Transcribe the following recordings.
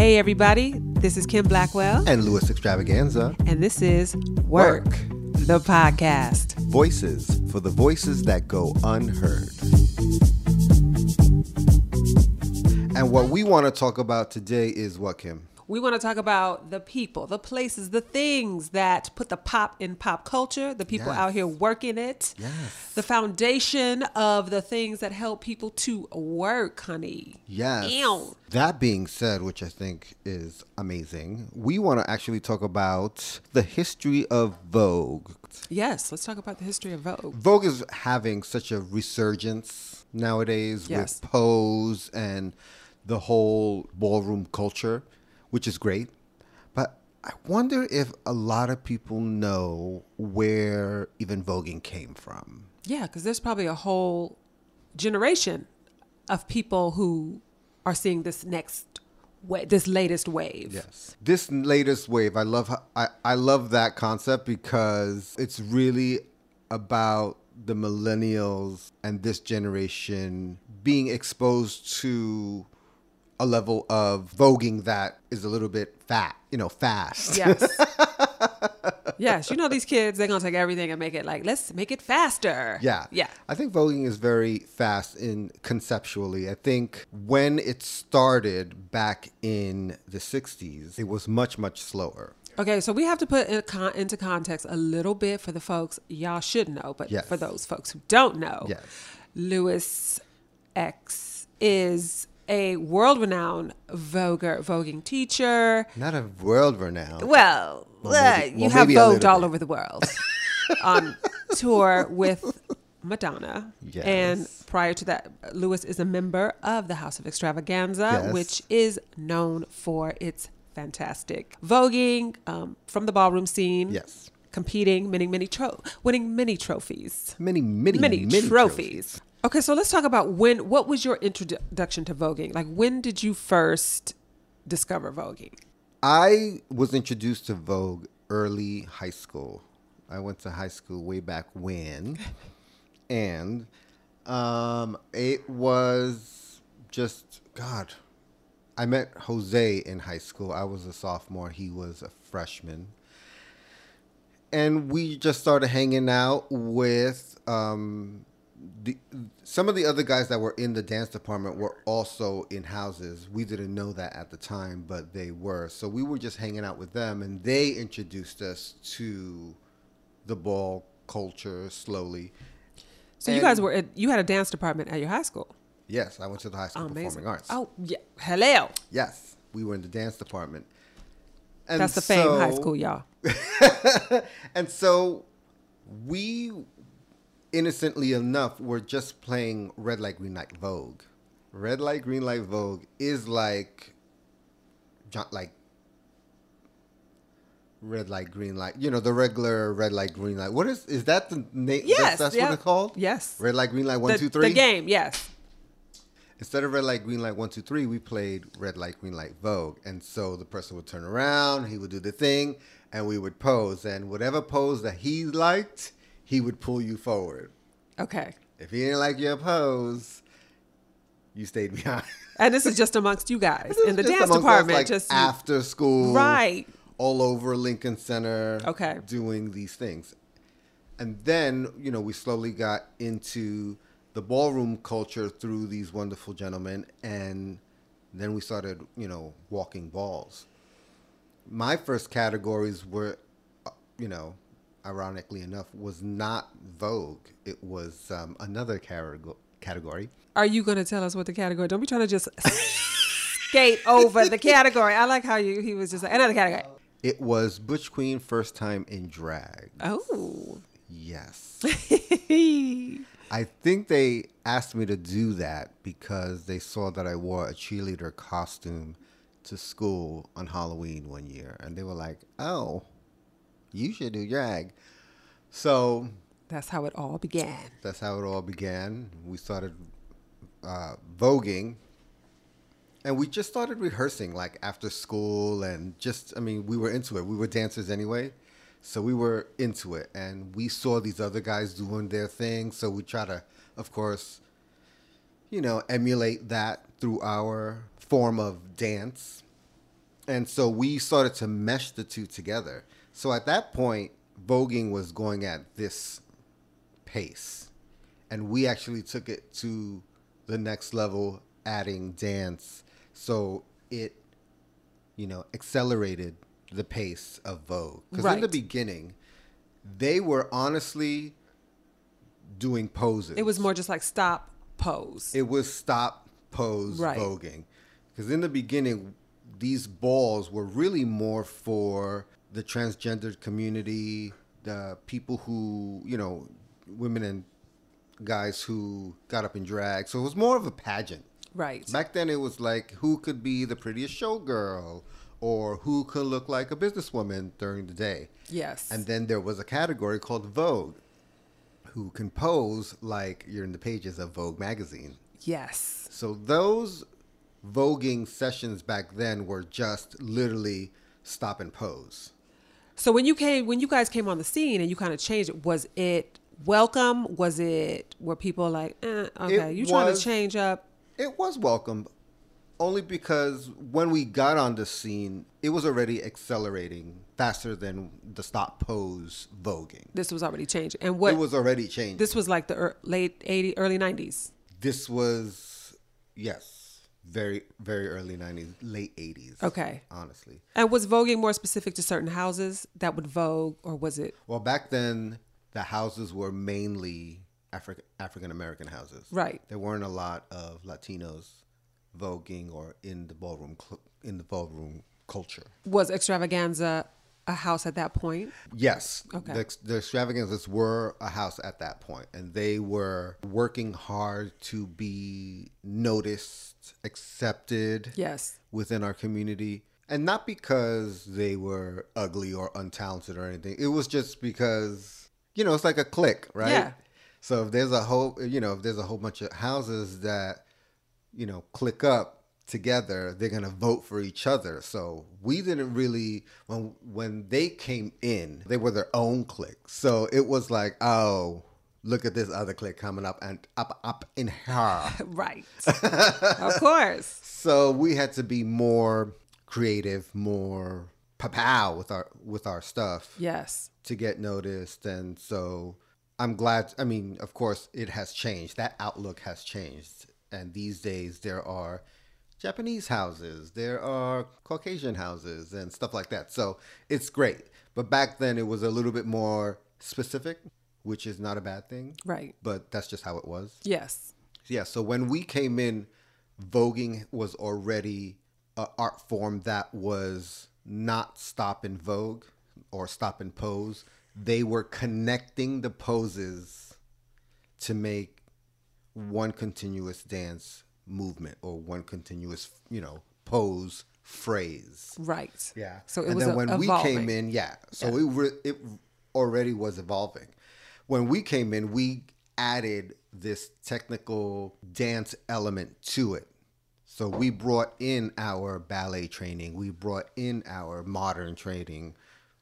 Hey, everybody, this is Kim Blackwell, and Louis Extravaganza. and this is Work, Work. the podcast. Voices for the voices that go unheard. And what we want to talk about today is what, Kim? We want to talk about the people, the places, the things that put the pop in pop culture, the people Yes. out here working it, Yes. the foundation of the things that help people to work, honey. Yes. Ew. That being said, which I think is amazing, we want to actually talk about the history of Vogue. Yes, let's talk about the history of Vogue. Vogue is having such a resurgence nowadays Yes. with pose and the whole ballroom culture, which is great. But I wonder if a lot of people know where even voguing came from. Yeah, because there's probably a whole generation of people who are seeing this next wa this latest wave. Yes. This latest wave, I love how, I, I love that concept because it's really about the millennials and this generation being exposed to a level of voguing that is a little bit fat, you know, fast. Yes. yes. You know these kids, they're gonna take everything and make it like, let's make it faster. Yeah. Yeah. I think voguing is very fast in conceptually. I think when it started back in the 60s, it was much, much slower. Okay, so we have to put in con- into context a little bit for the folks y'all should know, but Yes. for those folks who don't know, Yes. Lewis X is a world-renowned voguer, voguing teacher. Not a world renowned. Well, Well, maybe- you have vogued all bit. over the world on tour with Madonna. Yes. And prior to that, Lewis is a member of the House of Extravaganza, Yes. which is known for its fantastic voguing um, from the ballroom scene. Yes. Competing, winning many tro- winning many trophies. Many, many, Many, many, trophies. Okay, so let's talk about when. What was your introduction to voguing? Like, when did you first discover voguing? I was introduced to Vogue early high school. I went to high school way back when, and um, it was just God. I met Jose in high school. I was a sophomore. He was a freshman, and we just started hanging out with um, the some of the other guys that were in the dance department were also in houses. We didn't know that at the time, but they were. So we were just hanging out with them, and they introduced us to the ball culture slowly. So you guys were at, you had a dance department at your high school. Yes, I went to the high school Amazing. performing arts. Oh yeah, hello. Yes, we were in the dance department. And That's the fame high school, y'all. and so we innocently enough we're just playing red light green light vogue red light green light vogue is like like red light green light you know the regular red light green light what is is that the name Yes, that's, yeah. what it's called Yes. red light green light one the, two three the game, yes. instead of red light, green light, one, two, three, we played red light, green light, Vogue. And so the person would turn around, he would do the thing, and we would pose. And whatever pose that he liked, he would pull you forward. Okay. If he didn't like your pose, you stayed behind. And this is just amongst you guys in the dance amongst us, department. like just after school, Right. all over Lincoln Center, Okay. doing these things. And then, you know, we slowly got into the ballroom culture through these wonderful gentlemen. And then we started, you know, walking balls. My first categories were, uh, you know, ironically enough, was not Vogue. It was um, another category. Are you going to tell us what the category? Don't be trying to just skate over the category. I like how you he was just like another category. It was Butch Queen first time in drag. Oh. Yes. I think they asked me to do that because they saw that I wore a cheerleader costume to school on Halloween one year. And they were like, oh, you should do drag. So That's how it all began. that's how it all began. We started uh, voguing. And we just started rehearsing like after school and just, I mean, we were into it. We were dancers anyway. So we were into it. And we saw these other guys doing their thing. So we try to, of course, you know, emulate that through our form of dance. And so we started to mesh the two together. So at that point, voguing was going at this pace. And we actually took it to the next level, adding dance. So it, you know, accelerated the pace of Vogue. Because in the beginning, they were honestly doing poses. It was more just like stop, pose. It was stop pose Right. voguing. Because in the beginning, these balls were really more for the transgendered community, the people who, you know, women and guys who got up in drag. So it was more of a pageant. right. Back then, it was like who could be the prettiest showgirl or who could look like a businesswoman during the day. yes. And then there was a category called Vogue, who can pose like you're in the pages of Vogue magazine. yes. So those voguing sessions back then were just literally stop and pose. So when you came, when you guys came on the scene and you kind of changed it, was it welcome? Was it were people like, eh, okay, It you trying was- to change up? It was welcome only because when we got on the scene, it was already accelerating faster than the stop pose voguing. This was already changing, and what it was already changing. this was like the ear late eighty, early nineties. this was yes, very very early 90s, late 80s. Okay. Honestly. And was voguing more specific to certain houses that would vogue, or was it Well, back then the houses were mainly African African American houses. Right. There weren't a lot of Latinos voguing or in the ballroom cl- in the ballroom culture. was extravaganza a house at that point? Yes. Okay. The, the extravaganzas were a house at that point, and they were working hard to be noticed, accepted Yes. within our community. And not because they were ugly or untalented or anything. It was just because, you know, it's like a clique, right? Yeah. So if there's a whole, you know, if there's a whole bunch of houses that, you know, click up together, they're gonna vote for each other. So we didn't really when when they came in, they were their own clique. So it was like, oh, look at this other clique coming up and up up in her. Right. of course. So we had to be more creative, more pow with our with our stuff Yes. to get noticed. And so I'm glad. I mean, of course, it has changed. That outlook has changed. And these days, there are Japanese houses, there are Caucasian houses, and stuff like that. So it's great. But back then, it was a little bit more specific, which is not a bad thing. Right. But that's just how it was. Yes. Yeah, so when we came in, voguing was already an art form that was not stop and vogue or stop and pose. They were connecting the poses to make one continuous dance movement or one continuous, you know, pose phrase. Right. Yeah. So it and was then a- when we came in, yeah. So it re- it already was evolving. When we came in, we added this technical dance element to it. So we brought in our ballet training, we brought in our modern training,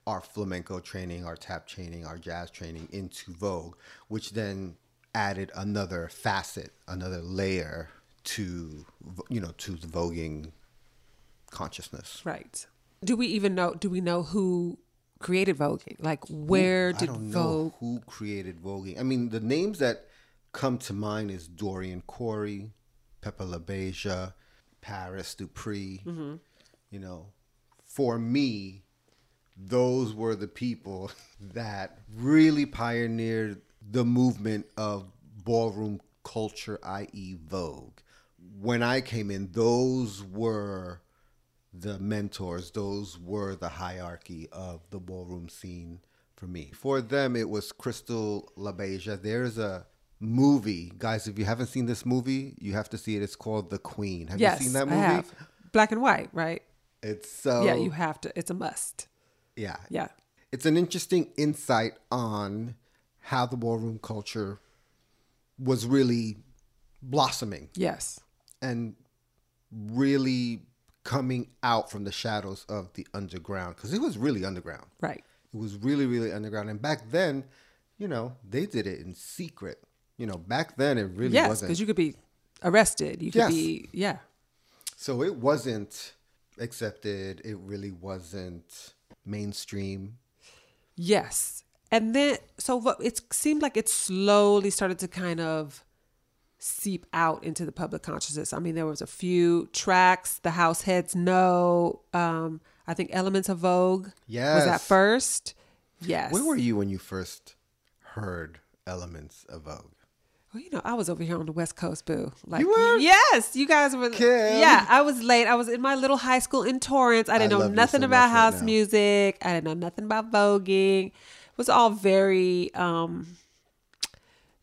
our flamenco training, our tap training, our jazz training into Vogue, which then added another facet, another layer to you know to the voguing consciousness. Right. Do we even know? Do we know who created voguing? Like, where I did don't Vogue? know who created voguing. I mean, the names that come to mind is Dorian Corey, Pepper LaBeija, Paris Dupree. Mm-hmm. You know, for me, those were the people that really pioneered the movement of ballroom culture, i.e., Vogue. When I came in, those were the mentors, those were the hierarchy of the ballroom scene for me. For them, it was Crystal LaBeija. There's a movie, guys. If you haven't seen this movie, you have to see it. It's called The Queen. Have Yes, you seen that movie? I have. Black and white, right? It's so yeah, you have to. It's a must. yeah Yeah. It's an interesting insight on how the ballroom culture was really blossoming Yes. And really coming out from the shadows of the underground because it was really underground. Right. It was really, really underground. And back then, you know, they did it in secret. You know, back then it really yes, wasn't. because you could be arrested. You could Yes. be. Yeah. so it wasn't accepted. It really wasn't mainstream. Yes. And then, so what- it seemed like it slowly started to kind of seep out into the public consciousness. I mean, there was a few tracks, The House Heads Know, um, I think Elements of Vogue was Yes. that first. Yes. Where were you when you first heard elements of Vogue? Well, you know, I was over here on the West Coast, boo. Like, You were? Yes, you guys were. Kim. Yeah, I was late. I was in my little high school in Torrance. I didn't I know nothing so about much right house music. I didn't know nothing about voguing. It was all very, um,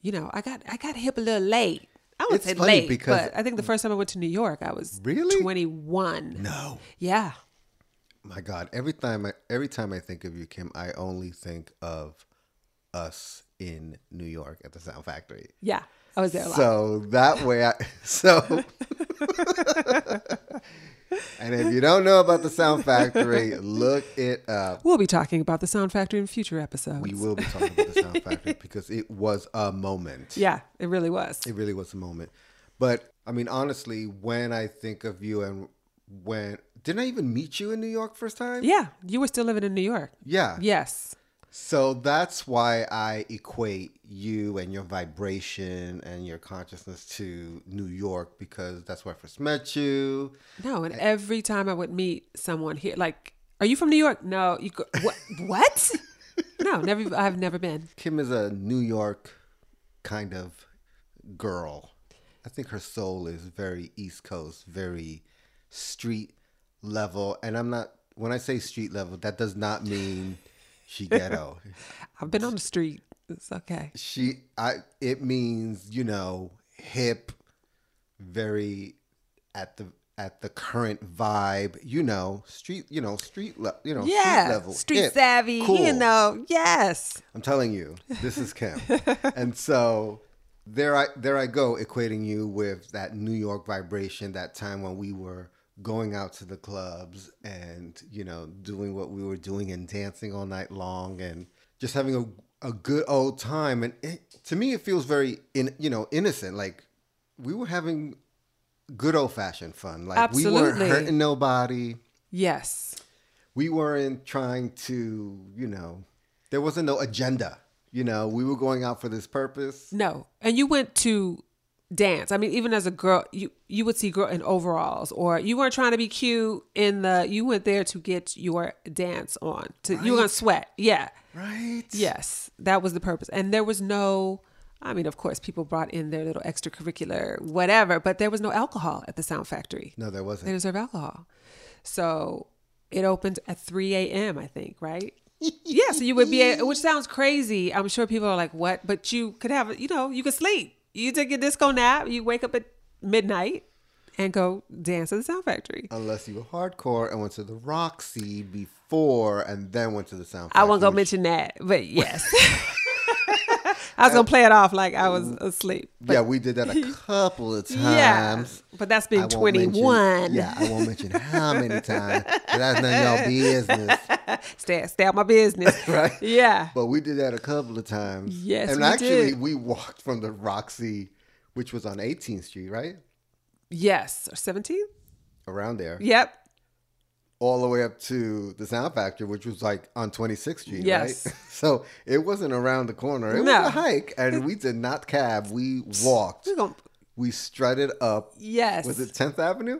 you know, I got I got hip a little late. I would It's say late, because- but I think the first time I went to New York, I was Really? twenty one. No. Yeah, My God, every time I every time I think of you, Kim, I only think of us in New York at the Sound Factory. yeah, I was there a lot. So that way, I so. and if you don't know about the Sound Factory, look it up. we'll be talking about the Sound Factory in future episodes. We will be talking about the Sound Factory because it was a moment. Yeah, it really was. It really was a moment. But I mean, honestly, when I think of you and when didn't I even meet you in New York first time? Yeah, you were still living in New York. Yeah. Yes. So that's why I equate you and your vibration and your consciousness to New York because that's where I first met you. No, and every time I would meet someone here, like, are you from New York? No, you go, what? what? no, never. I've never been. Kim is a New York kind of girl. I think her soul is very East Coast, very street level. And I'm not, when I say street level, that does not mean she ghetto. I've been on the street. It's okay. she, I, it means, you know, hip, very at the, at the current vibe, you know, street, you know, street, le- you know, Yeah, street level, street hip, savvy. cool. You know, yes. I'm telling you, this is Kim. and so there I there I go equating you with that New York vibration, that time when we were going out to the clubs and, you know, doing what we were doing and dancing all night long and just having a, a good old time. And it, to me it feels very in you know, innocent. Like we were having good old fashioned fun. Like we weren't hurting nobody Yes. we weren't trying to, you know, there wasn't no agenda. You know, we were going out for this purpose. No. And you went to dance. I mean, even as a girl, you you would see girl in overalls, or you weren't trying to be cute in the. You went there to get your dance on. To you were gonna sweat. Yeah. Right? Yes, that was the purpose. And there was no, I mean, of course, people brought in their little extracurricular whatever, but there was no alcohol at the Sound Factory. No, there wasn't. They didn't serve alcohol. So it opened at 3 a.m., I think, right? yeah, so you would be, a- which sounds crazy. I'm sure people are like, what? But you could have, you know, you could sleep. You take a disco nap, you wake up at midnight and go dance at the Sound Factory. Unless you were hardcore and went to the Roxy before and then went to the Sound Factory. I won't go which- mention that, but yes. I was gonna play it off like I was asleep. Yeah, we did that a couple of times. yeah, but that's won't twenty one. Yeah, I won't mention how many times. That's none of y'all business. stay stay out my business. Right? Yeah. But we did that a couple of times. Yes, And we actually, did. we walked from the Roxy, which was on 18th Street, right? Yes. Seventeen. Around there. Yep. All the way up to the Sound Factory, which was like on 26th Street, Yes. right? So it wasn't around the corner. It No. was a hike, and we did not cab. We walked. We're. We strutted up. Yes. Was it 10th Avenue?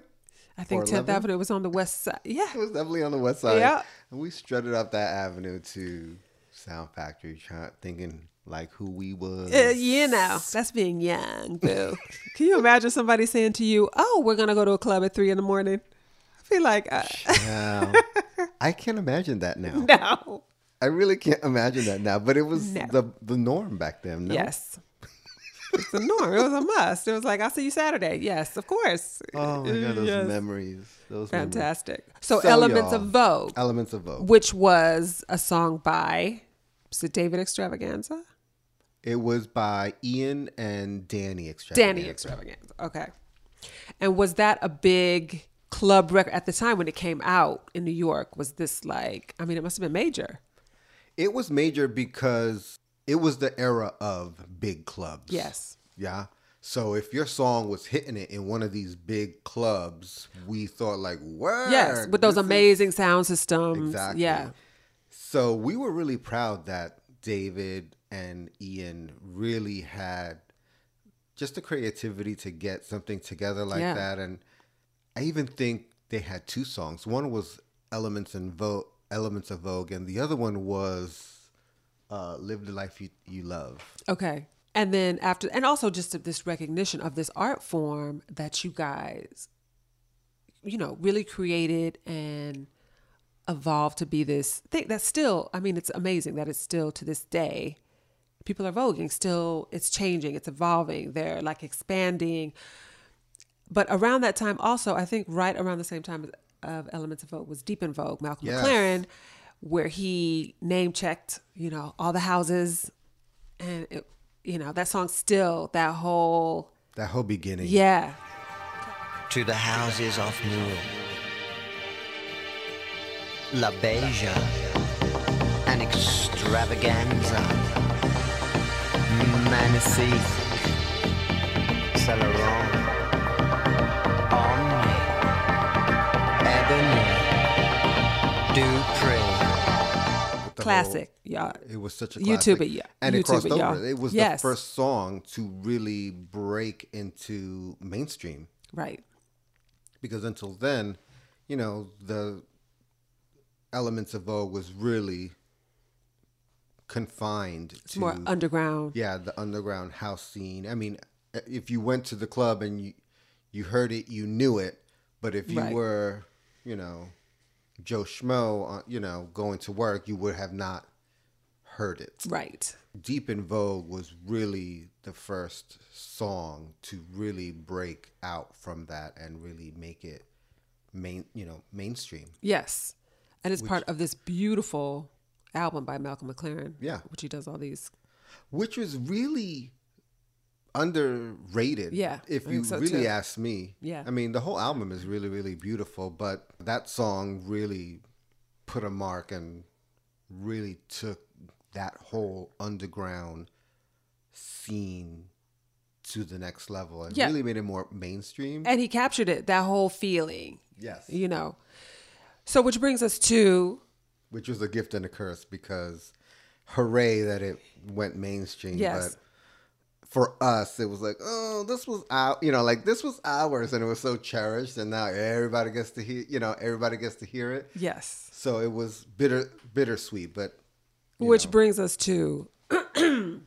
I think 10th Avenue was on the west side. Yeah. It was definitely on the west side. Yeah. And we strutted up that avenue to Sound Factory, trying, thinking like who we was. Uh, you know, that's being young, boo. Can you imagine somebody saying to you, "Oh, we're gonna go to a club at three in the morning"? I feel like, uh, Wow. I can't imagine that now. no. I really can't imagine that now. But it was No. the the norm back then. No? Yes. It's a norm. It was a must. It was like, I'll see you Saturday. Yes, of course. Oh my god, those Yes. memories. Those memories. Fantastic. So, So, Elements of Vogue, Elements of Vogue. which was a song by, is it David Extravaganza? It was by Ian and Danny Extravaganza. Danny Extravaganza. Okay. And was that a big club record at the time when it came out in New York? Was this like, I mean, it must have been major. It was major because it was the era of big clubs. Yes. Yeah. So if your song was hitting it in one of these big clubs, we thought like, "Word!" Yes, with those this is- amazing sound systems. Exactly. Yeah. So we were really proud that David and Ian really had just the creativity to get something together like Yeah. that. And I even think they had two songs. One was Elements in Vogue, Elements of Vogue, and the other one was uh, Live the Life You, you Love. Okay. And then after, and also just this recognition of this art form that you guys, you know, really created and evolved to be this thing that's still, I mean, it's amazing that it's still to this day, people are voguing, still, it's changing, it's evolving, they're like expanding. But around that time, also, I think right around the same time of Elements of Vogue was Deep in Vogue, Malcolm Yes. McLaren, where he name checked, you know, all the houses and it, you know that song still that whole That whole beginning. yeah to the houses of Noor. La Beja, an extravaganza. Magnifique, Saint classic yeah It was such a YouTube it, yeah. And it crossed it, over. y'all. It was Yes. the first song to really break into mainstream. right Because until then, you know, the elements of Vogue was really confined it's to more underground yeah, the underground house scene. I mean, eh, if you went to the club and you you heard it, you knew it. But if you Right. were, you know, Joe Schmo, uh, you know, going to work, you would have not heard it. right Deep in Vogue was really the first song to really break out from that and really make it main, you know, mainstream. yes and it's part of this beautiful album by Malcolm McLaren Yeah. which he does all these Which was really underrated. Yeah, If you so, really too. ask me. Yeah. I mean, the whole album is really, really beautiful, but that song really put a mark and really took that whole underground scene to the next level and Yeah. really made it more mainstream. and he captured it that whole feeling yes. you know so which brings us to Which was a gift and a curse because hooray that it went mainstream. Yes. But for us, it was like, oh, this was our, you know, like this was ours, and it was so cherished, and now everybody gets to hear, you know, everybody gets to hear it. yes So it was bitter, bittersweet, but which know. brings us to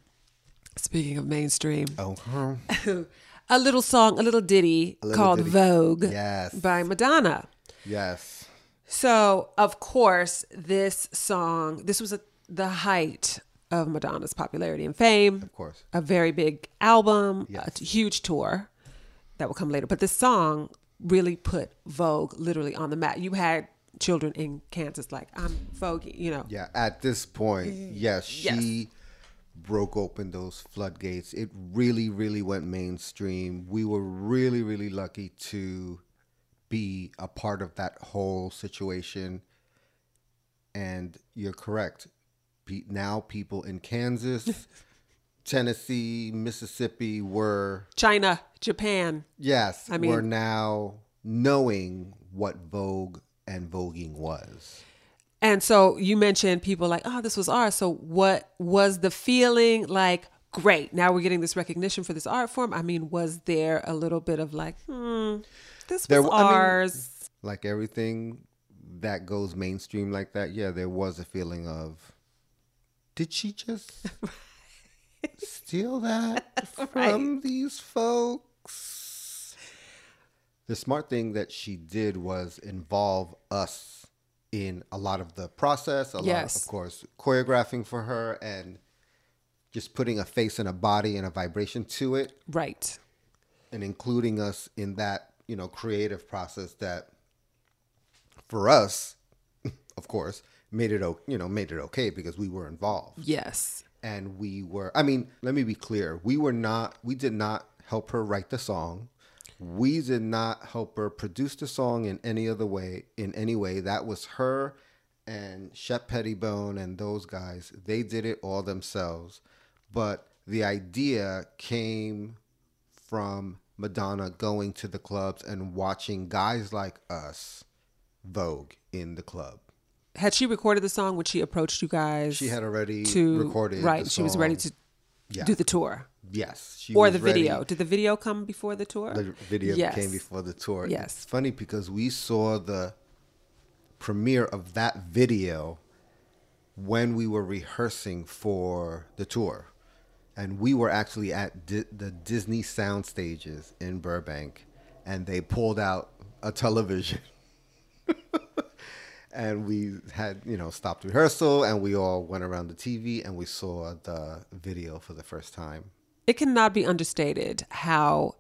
speaking of mainstream oh, a little song a little ditty little called ditty. Vogue Yes. by Madonna yes, So, of course, this song, this was a, the height of Madonna's popularity and fame. of course, A very big album, Yes. a huge tour that will come later. But this song really put Vogue literally on the map. You had children in Kansas like, I'm Vogue, you know. yeah. At this point, yes, Mm-hmm. Yes. she broke open those floodgates. It really, really went mainstream. We were really, really lucky to be a part of that whole situation. And you're correct. Now people in Kansas, Tennessee, Mississippi were China, Japan. yes, I mean- were now knowing what Vogue and voguing was. And so you mentioned people like, oh, this was ours. So what was the feeling like? Great. Now we're getting this recognition for this art form. I mean, was there a little bit of like, hmm, this was There w- I mean- ours? like everything that goes mainstream like that, yeah, there was a feeling of, did she just steal that from these folks? The smart thing that she did was involve us in a lot of the process, a lot, Yes. of course, choreographing for her and just putting a face and a body and a vibration to it right. and including us in that you know creative process that for us of course made it you know made it okay because we were involved. Yes. and we were i mean let me be clear. We were not we did not help her write the song. We did not help her produce the song in any other way in any way. That was her and Shep Pettibone and those guys. They did it all themselves. But the idea came from Madonna going to the clubs and watching guys like us Vogue in the club. Had she recorded the song when she approached you guys? She had already to recorded. Right, she was ready to Yeah. do the tour Yes, she or the ready. video. Did the video come before the tour? The video Yes. came before the tour. Yes. It's funny because we saw the premiere of that video when we were rehearsing for the tour. And we were actually at Di- the Disney sound stages in Burbank and they pulled out a television. and we had, you know, stopped rehearsal and we all went around the TV and we saw the video for the first time. It cannot be understated how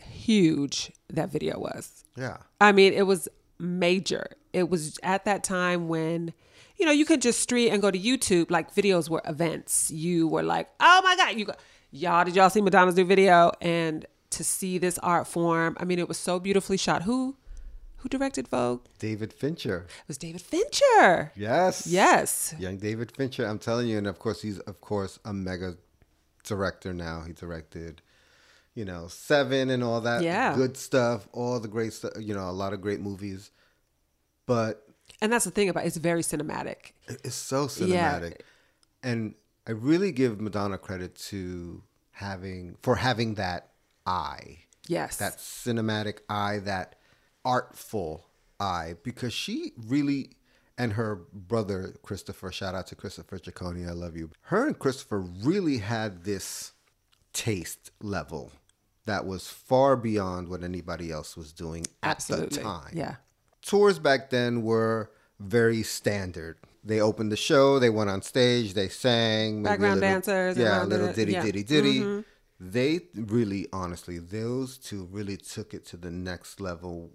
huge that video was. Yeah. I mean, it was major. It was at that time when, you know, you could just stream and go to YouTube. Like videos were events. You were like, oh my god, you go, y'all did y'all see Madonna's new video? And to see this art form, I mean, it was so beautifully shot. Who, who directed Vogue? David Fincher. It was David Fincher. Yes. Yes. Young David Fincher. I'm telling you, and of course he's of course a mega director now. He directed, you know, Seven and all that Yeah. good stuff, all the great stuff. You know, a lot of great movies. But And that's the thing about it's very cinematic. it's so Yeah. cinematic, and I really give Madonna credit to having for having that eye Yes. that cinematic eye, that artful eye, because she really and her brother Christopher, shout out to Christopher Ciccone, I love you. Her and Christopher really had this taste level that was far beyond what anybody else was doing at Absolutely. the time. Yeah. Tours back then were very standard. They opened the show, they went on stage, they sang, Background little- dancers yeah, a little it, ditty yeah. Mm-hmm. ditty ditty. They really, honestly, those two really took it to the next level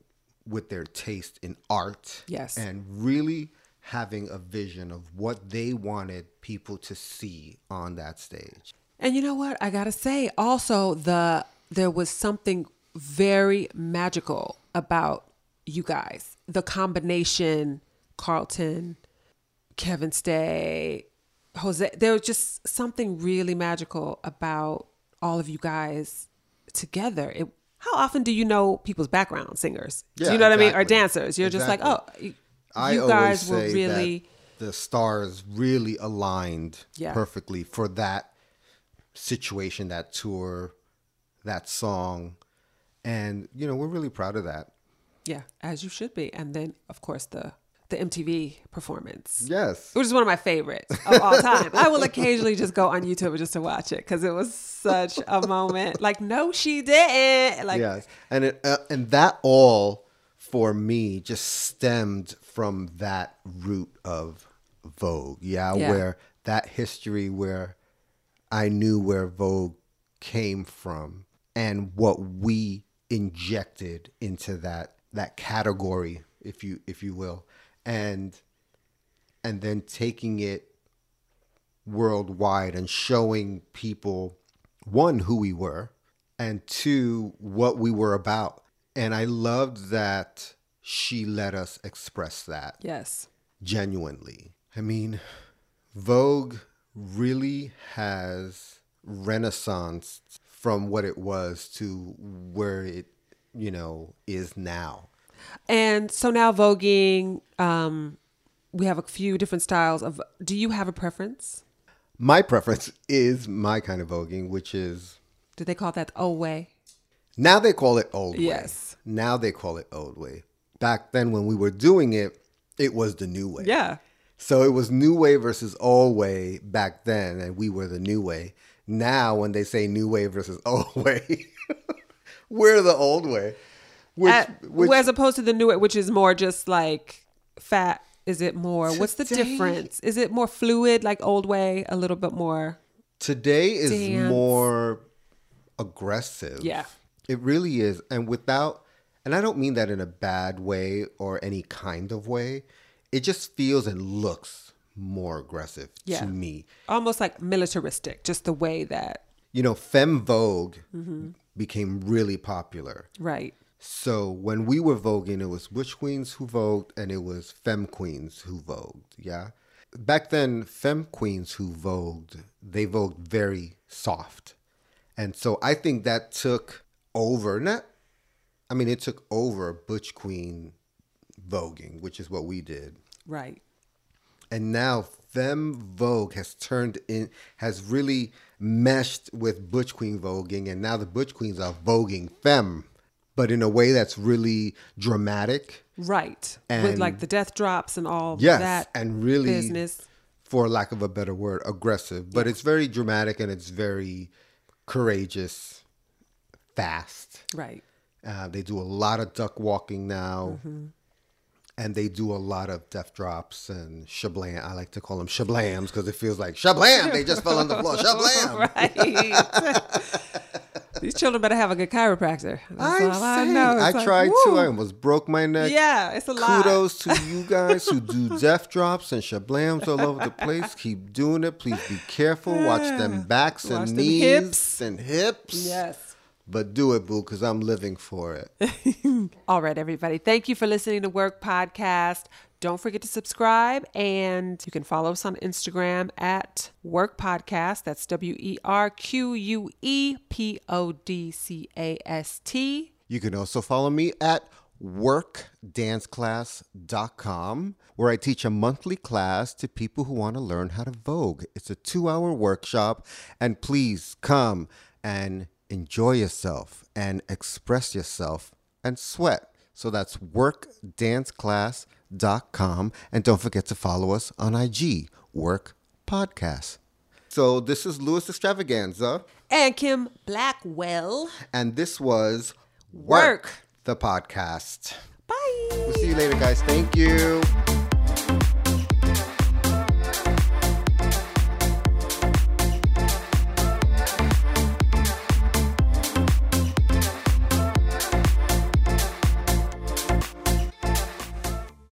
with their taste in art. Yes. and really having a vision of what they wanted people to see on that stage. And you know what? I gotta say, also the there was something very magical about you guys. The combination, Carlton, Kevin Stea, Jose. There was just something really magical about all of you guys together. It, how often do you know people's background singers? do you know what I mean? Or dancers? You're just like, oh, you, I guys were really. the stars really aligned Yeah. perfectly for that situation, that tour, that song, and you know we're really proud of that. Yeah, as you should be. And then, of course, the the MTV performance, Yes, which is one of my favorites of all time. I will occasionally just go on YouTube just to watch it because it was such a moment. Like, no, she didn't. Like, yes, and it uh, and that all for me just stemmed from that root of Vogue. Yeah, Yeah. where that history where I knew where Vogue came from and what we injected into that that category, if you if you will, and and then taking it worldwide and showing people one who we were and two what we were about. And i loved that she let us express that yes, genuinely. I mean vogue really has renaissance from what it was to where it you know is now and so now voguing, um, we have a few different styles of. Do you have a preference? my preference is my kind of voguing which is Did they call that the old way? Now they call it old way. Yes. Now they call it old way. Back then when we were doing it, it was the new way. Yeah, So it was new way versus old way back then, and we were the new way. Now when they say new way versus old way, we're the old way. Which, At- which as opposed to the new, way, which is more just like fat. Is it more? What's the difference? Is it more fluid, like old way, a little bit more? today is Dance. more aggressive. Yeah. It really is. And without, and I don't mean that in a bad way or any kind of way, it just feels and looks more aggressive Yeah. to me. almost like militaristic, just the way that You know, Femme Vogue Mm-hmm. became really popular. right. So when we were voguing, it was Butch Queens who vogued and it was Femme Queens who vogued. Yeah. Back then, Femme Queens who vogued, they vogued very soft. And so I think that took over, not, I mean, it took over Butch Queen voguing, which is what we did. Right. And now Femme Vogue has turned in, has really meshed with Butch Queen voguing. And now the Butch Queens are voguing Femme, but in a way that's really dramatic. Right. And- With like the death drops and all Yes. that and really, business. for lack of a better word, aggressive. But it's very dramatic and it's very courageous, fast. Right. Uh, they do a lot of duck walking now. Mm-hmm. And they do a lot of death drops and shablam. I like to call them shablams because it feels like shablam. They just fell on the floor. Shablam. Right. These children better have a good chiropractor. That's I know. I, It's like, tried to. woo. I almost broke my neck. Yeah, it's a lot. Kudos to you guys who do death drops and shablams all over the place. Keep doing it. Please be careful. Watch them backs and Watch them knees hips. and hips. Yes. But do it, boo, because I'm living for it. All right, everybody. Thank you for listening to Werque Podcast. Don't forget to subscribe, and you can follow us on Instagram at Werque Podcast. That's W E R Q U E P O D C A S T. You can also follow me at workdanceclass.com, where I teach a monthly class to people who want to learn how to Vogue. It's a two hour workshop, and please come and enjoy yourself and express yourself and sweat. So that's workdanceclass.com. And don't forget to follow us on IG, Werque Podcast. So this is Louis Extravaganza, And Kim Blackwell. and this was Work. the podcast. Bye. We'll see you later, guys. Thank you.